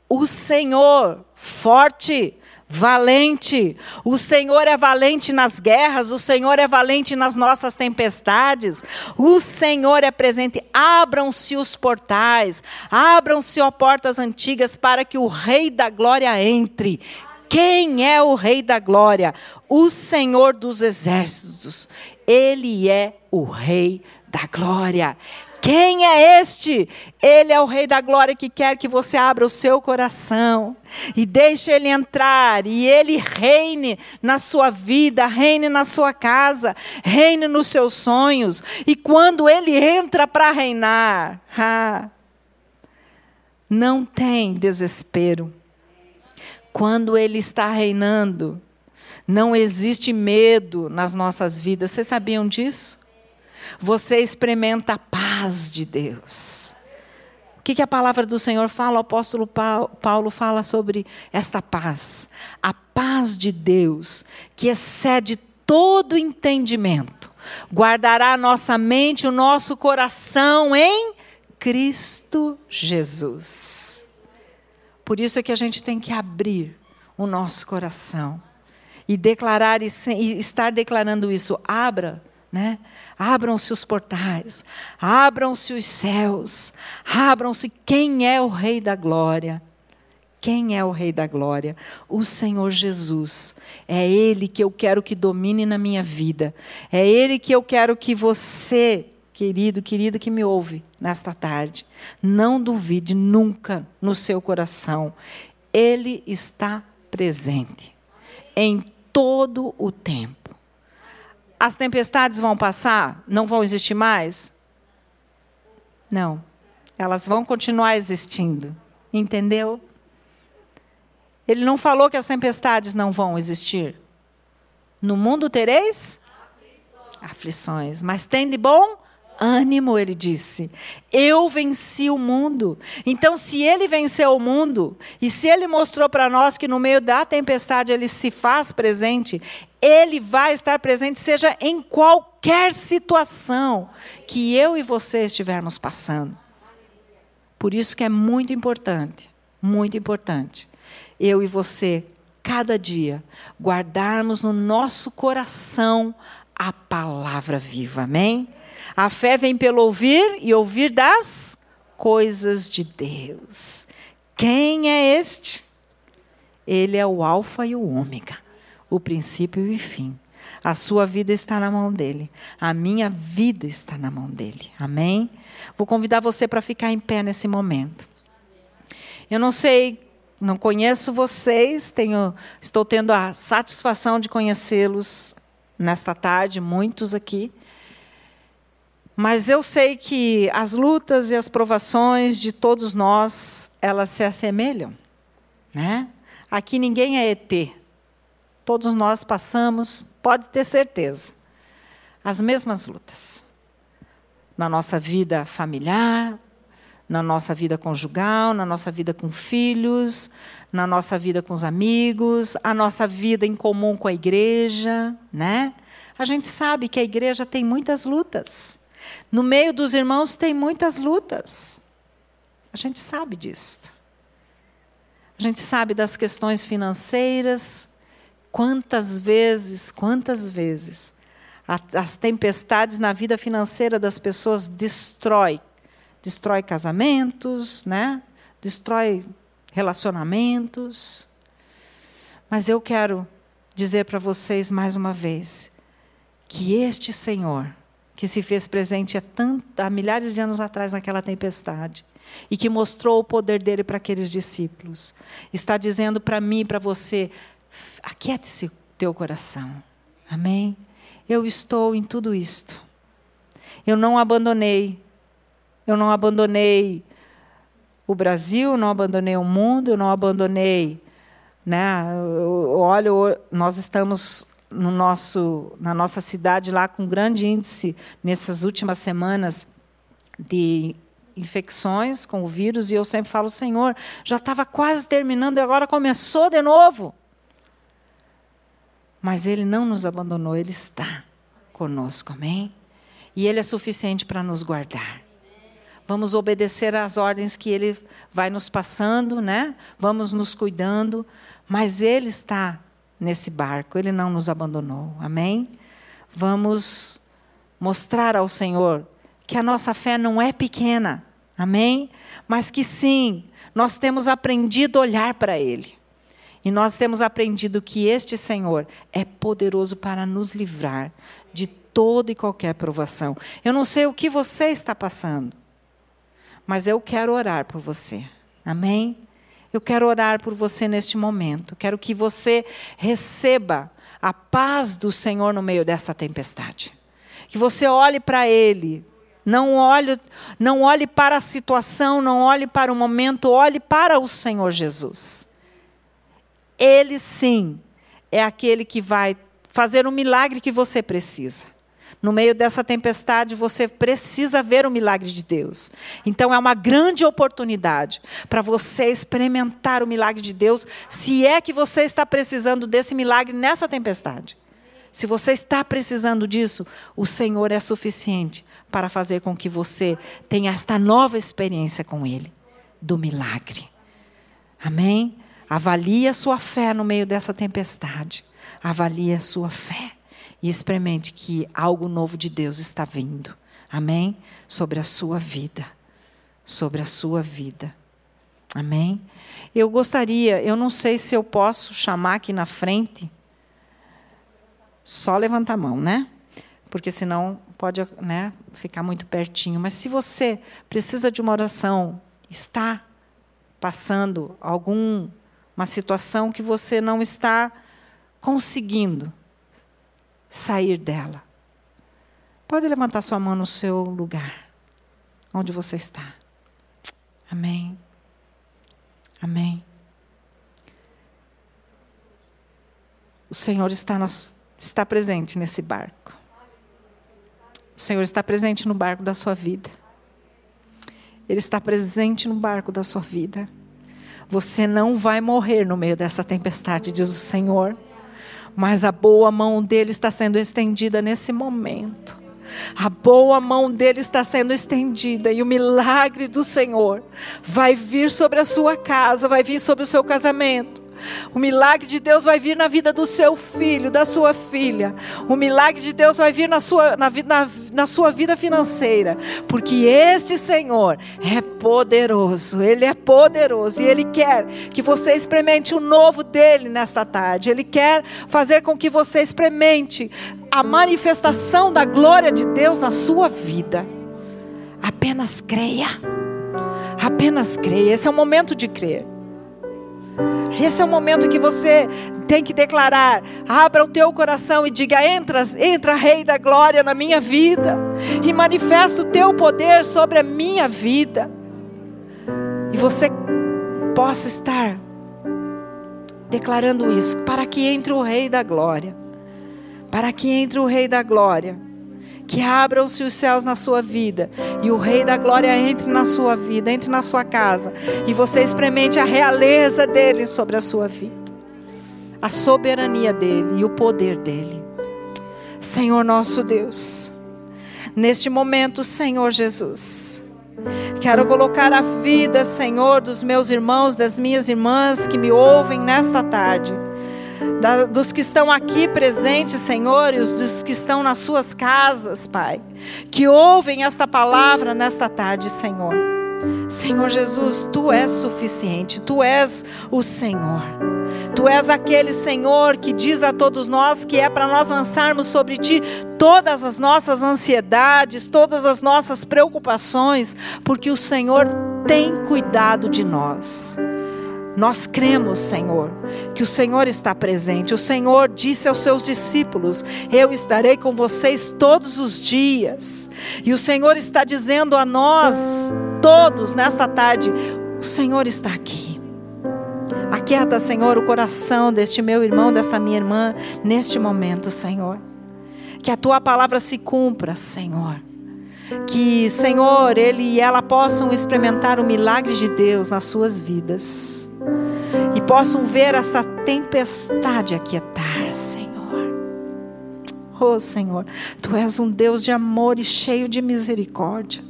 O Senhor, forte, valente. O Senhor é valente nas guerras, o Senhor é valente nas nossas tempestades. O Senhor é presente. Abram-se os portais, abram-se, ó portas antigas, para que o Rei da Glória entre. Quem é o Rei da Glória? O Senhor dos Exércitos. Ele é o Rei da Glória. Quem é este? Ele é o Rei da Glória que quer que você abra o seu coração e deixe ele entrar e ele reine na sua vida, reine na sua casa, reine nos seus sonhos. E quando ele entra para reinar, ah, não tem desespero. Quando ele está reinando, não existe medo nas nossas vidas. Vocês sabiam disso? Você experimenta a paz de Deus. O que, que a palavra do Senhor fala? O apóstolo Paulo fala sobre esta paz. A paz de Deus, que excede todo entendimento, guardará a nossa mente, o nosso coração em Cristo Jesus. Por isso é que a gente tem que abrir o nosso coração e declarar e, estar declarando isso. Abra né? Abram-se os portais, abram-se os céus, abram-se quem é o Rei da Glória. Quem é o Rei da Glória? O Senhor Jesus. É Ele que eu quero que domine na minha vida. É Ele que eu quero que você, querido, querida que me ouve nesta tarde, não duvide nunca no seu coração. Ele está presente em todo o tempo as tempestades vão passar? Não vão existir mais? Não. Elas vão continuar existindo. Entendeu? Ele não falou que as tempestades não vão existir. No mundo tereis aflições, mas tem de bom ânimo, ele disse. Eu venci o mundo. Então, se ele venceu o mundo, e se ele mostrou para nós que no meio da tempestade ele se faz presente, ele vai estar presente, seja em qualquer situação que eu e você estivermos passando. Por isso que é muito importante, muito importante, eu e você, cada dia, guardarmos no nosso coração a palavra viva. Amém? A fé vem pelo ouvir e ouvir das coisas de Deus. Quem é este? Ele é o Alfa e o Ômega, o princípio e o fim. A sua vida está na mão dele. A minha vida está na mão dele. Amém? Vou convidar você para ficar em pé nesse momento. Eu não sei, não conheço vocês, tenho, estou tendo a satisfação de conhecê-los nesta tarde, muitos aqui. Mas eu sei que as lutas e as provações de todos nós, elas se assemelham. Né? Aqui ninguém é ET. Todos nós passamos, pode ter certeza, as mesmas lutas. Na nossa vida familiar, na nossa vida conjugal, na nossa vida com filhos, na nossa vida com os amigos, a nossa vida em comum com a igreja, né? A gente sabe que a igreja tem muitas lutas. No meio dos irmãos tem muitas lutas. A gente sabe disso. A gente sabe das questões financeiras. Quantas vezes, quantas vezes as tempestades na vida financeira das pessoas destrói, destrói casamentos, né? Destrói relacionamentos. Mas eu quero dizer para vocês mais uma vez que este Senhor que se fez presente há, há milhares de anos atrás naquela tempestade e que mostrou o poder dele para aqueles discípulos. Está dizendo para mim para você: aquiete-se teu coração. Amém? Eu estou em tudo isto. Eu não abandonei. Eu não abandonei o Brasil, não abandonei o mundo, não abandonei. Né? Olha, nós estamos no nosso, na nossa cidade lá com grande índice nessas últimas semanas de infecções com o vírus e eu sempre falo, Senhor, já estava quase terminando e agora começou de novo. Mas Ele não nos abandonou, Ele está conosco, amém? E Ele é suficiente para nos guardar. Vamos obedecer às ordens que Ele vai nos passando, né? Vamos nos cuidando, mas Ele está nesse barco, Ele não nos abandonou, amém? Vamos mostrar ao Senhor que a nossa fé não é pequena, amém? Mas que sim, nós temos aprendido a olhar para Ele. E nós temos aprendido que este Senhor é poderoso para nos livrar de toda e qualquer provação. Eu não sei o que você está passando, mas eu quero orar por você. Amém? Eu quero orar por você neste momento. Quero que você receba a paz do Senhor no meio desta tempestade. Que você olhe para Ele. Não olhe, não olhe para a situação, não olhe para o momento, olhe para o Senhor Jesus. Ele sim é aquele que vai fazer o milagre que você precisa. No meio dessa tempestade, você precisa ver o milagre de Deus. Então, é uma grande oportunidade para você experimentar o milagre de Deus, se é que você está precisando desse milagre nessa tempestade. Se você está precisando disso, o Senhor é suficiente para fazer com que você tenha esta nova experiência com Ele, do milagre. Amém? Avalie a sua fé no meio dessa tempestade. Avalie a sua fé. E experimente que algo novo de Deus está vindo. Amém? Sobre a sua vida. Sobre a sua vida. Amém? Eu gostaria, eu não sei se eu posso chamar aqui na frente. Só levantar a mão, né? Porque senão pode né, ficar muito pertinho. Mas se você precisa de uma oração, está passando algum uma situação que você não está conseguindo sair dela. Pode levantar sua mão no seu lugar, onde você está. Amém. Amém. O Senhor está, na, está presente nesse barco. O Senhor está presente no barco da sua vida. Ele está presente no barco da sua vida. Você não vai morrer no meio dessa tempestade, diz o Senhor. Mas a boa mão dele está sendo estendida nesse momento. A boa mão dele está sendo estendida e o milagre do Senhor vai vir sobre a sua casa, vai vir sobre o seu casamento o milagre de Deus vai vir na vida do seu filho, da sua filha. O milagre de Deus vai vir na sua, na, na, na sua vida financeira. Porque este Senhor é poderoso. Ele é poderoso. E Ele quer que você experimente o novo dele nesta tarde. Ele quer fazer com que você experimente a manifestação da glória de Deus na sua vida. Apenas creia. Apenas creia. Esse é o momento de crer. Esse é o momento que você tem que declarar: abra o teu coração e diga: entra, entra, Rei da Glória, na minha vida, e manifesta o teu poder sobre a minha vida. E você possa estar declarando isso, para que entre o Rei da Glória, para que entre o Rei da Glória que abram-se os céus na sua vida e o Rei da Glória entre na sua vida, entre na sua casa e você experimente a realeza dele sobre a sua vida, a soberania dele e o poder dele. Senhor nosso Deus, neste momento, Senhor Jesus, quero colocar a vida, Senhor, dos meus irmãos, das minhas irmãs que me ouvem nesta tarde da, dos que estão aqui presentes, Senhor, e os dos que estão nas suas casas, Pai, que ouvem esta palavra nesta tarde, Senhor. Senhor Jesus, tu és suficiente, tu és o Senhor. Tu és aquele Senhor que diz a todos nós que é para nós lançarmos sobre ti todas as nossas ansiedades, todas as nossas preocupações, porque o Senhor tem cuidado de nós. Nós cremos, Senhor, que o Senhor está presente. O Senhor disse aos seus discípulos: Eu estarei com vocês todos os dias. E o Senhor está dizendo a nós, todos, nesta tarde: O Senhor está aqui. Aquieta, Senhor, o coração deste meu irmão, desta minha irmã, neste momento, Senhor. Que a tua palavra se cumpra, Senhor. Que, Senhor, ele e ela possam experimentar o milagre de Deus nas suas vidas e possam ver essa tempestade aquietar, Senhor. Oh, Senhor, tu és um Deus de amor e cheio de misericórdia.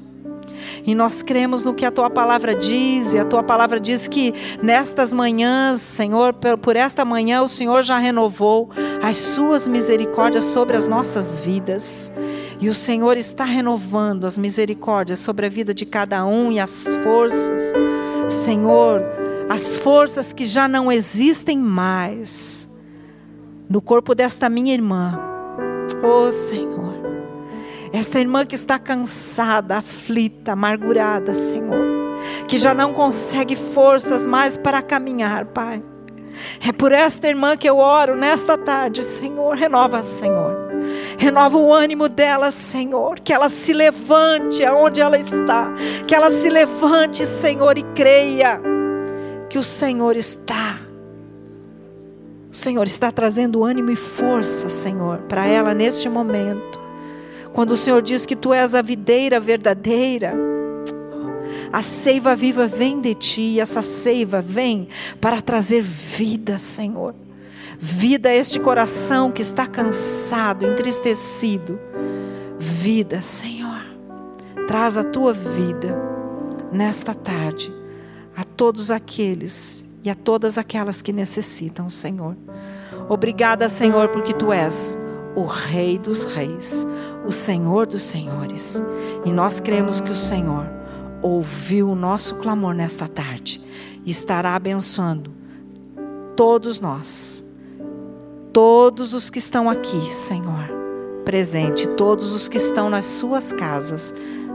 E nós cremos no que a tua palavra diz, e a tua palavra diz que nestas manhãs, Senhor, por esta manhã o Senhor já renovou as suas misericórdias sobre as nossas vidas. E o Senhor está renovando as misericórdias sobre a vida de cada um e as forças. Senhor, as forças que já não existem mais no corpo desta minha irmã. Oh Senhor, esta irmã que está cansada, aflita, amargurada, Senhor, que já não consegue forças mais para caminhar, Pai. É por esta irmã que eu oro nesta tarde, Senhor, renova, Senhor. Renova o ânimo dela, Senhor. Que ela se levante aonde ela está. Que ela se levante, Senhor, e creia que o Senhor está. O Senhor está trazendo ânimo e força, Senhor, para ela neste momento. Quando o Senhor diz que tu és a videira verdadeira, a seiva viva vem de ti, e essa seiva vem para trazer vida, Senhor. Vida a este coração que está cansado, entristecido. Vida, Senhor. Traz a tua vida nesta tarde a todos aqueles e a todas aquelas que necessitam, Senhor. Obrigada, Senhor, porque tu és o Rei dos Reis, o Senhor dos Senhores. E nós cremos que o Senhor ouviu o nosso clamor nesta tarde e estará abençoando todos nós, todos os que estão aqui, Senhor, presente, todos os que estão nas suas casas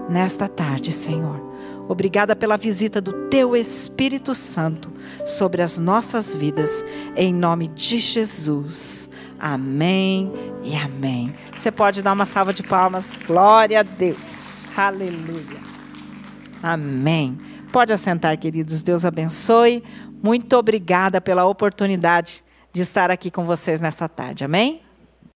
nesta tarde, Senhor. Obrigada pela visita do Teu Espírito Santo sobre as nossas vidas, em nome de Jesus. Amém e amém. Você pode dar uma salva de palmas. Glória a Deus. Aleluia. Amém. Pode assentar, queridos. Deus abençoe. Muito obrigada pela oportunidade de estar aqui com vocês nesta tarde. Amém?